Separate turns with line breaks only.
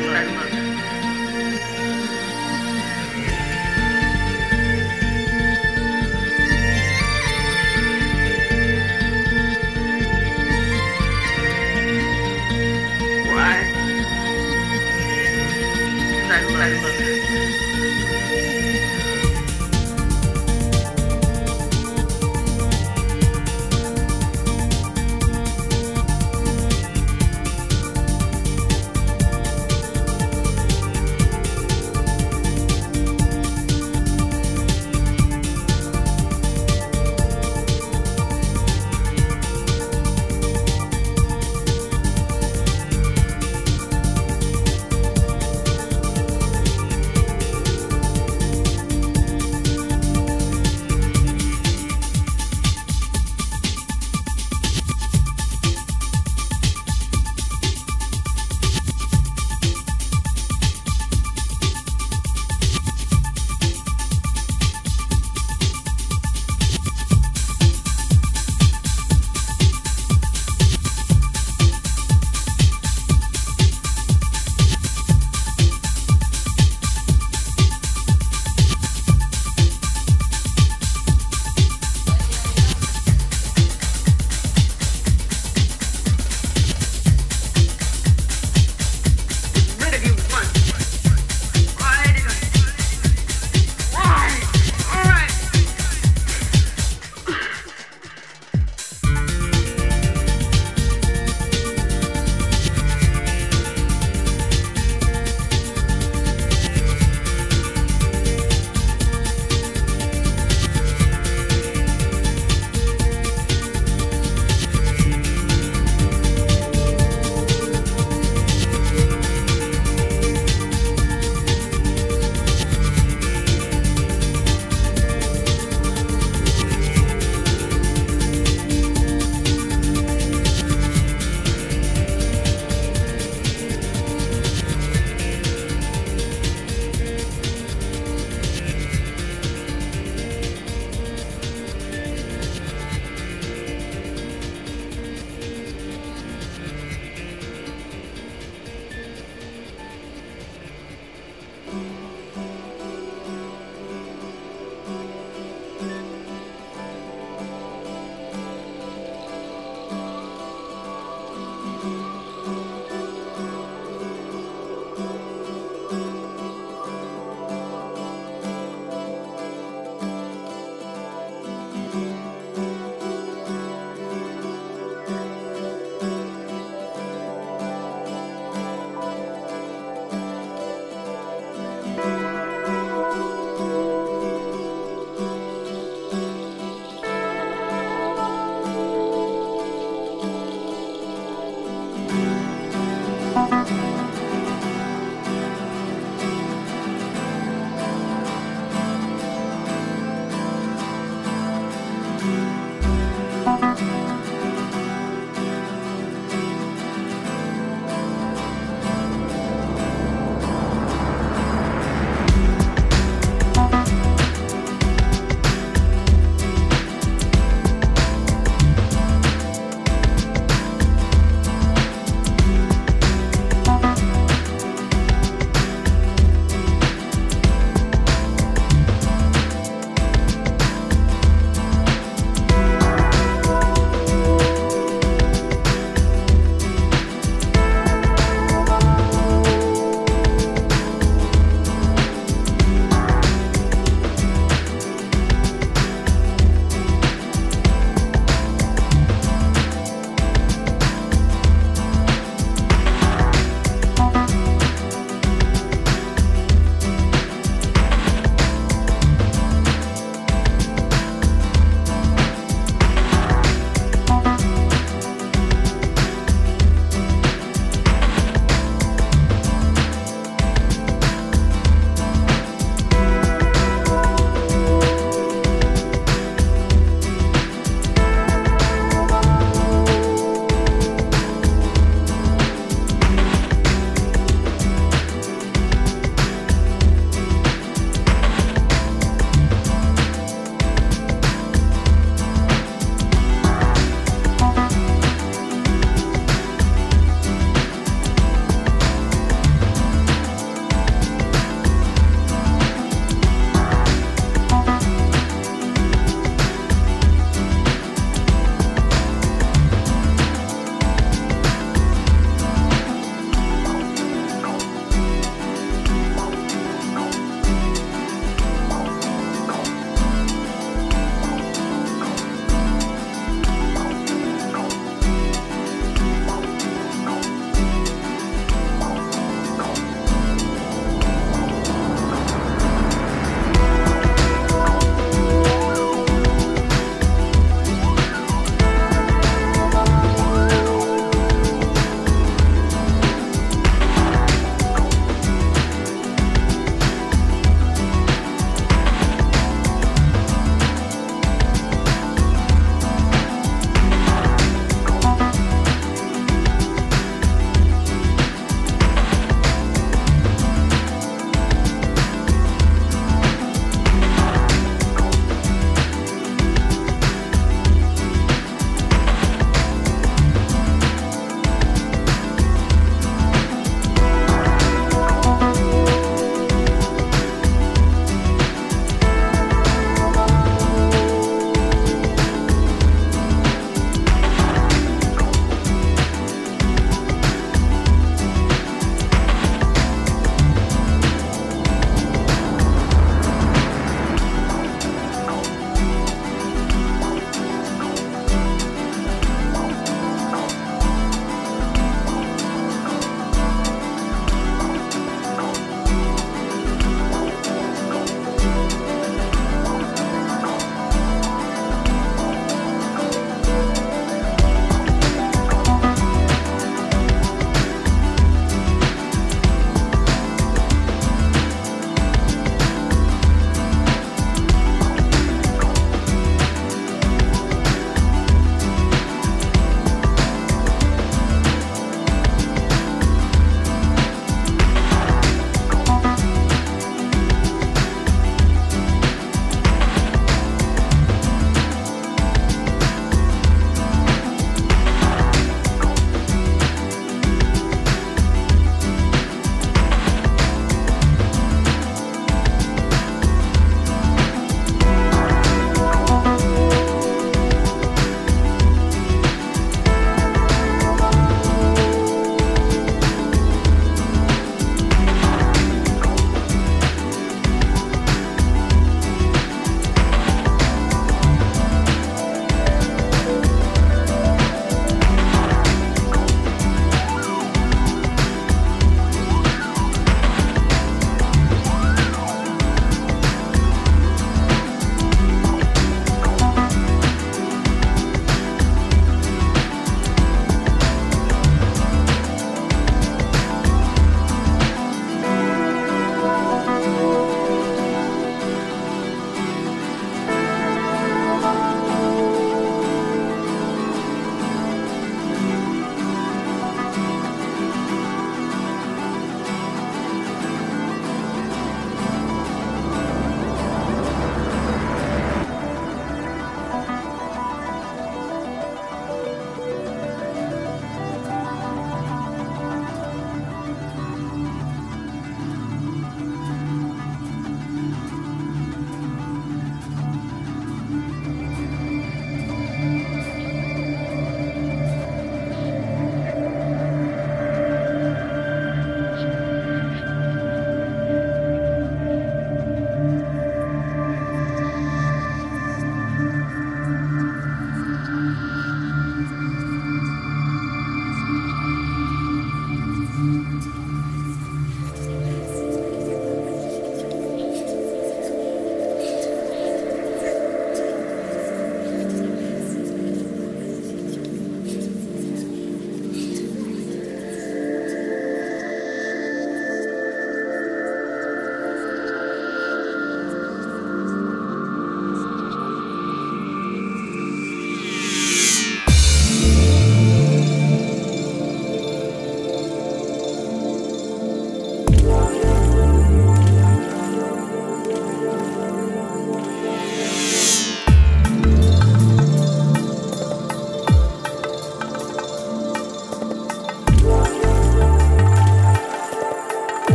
Bergman.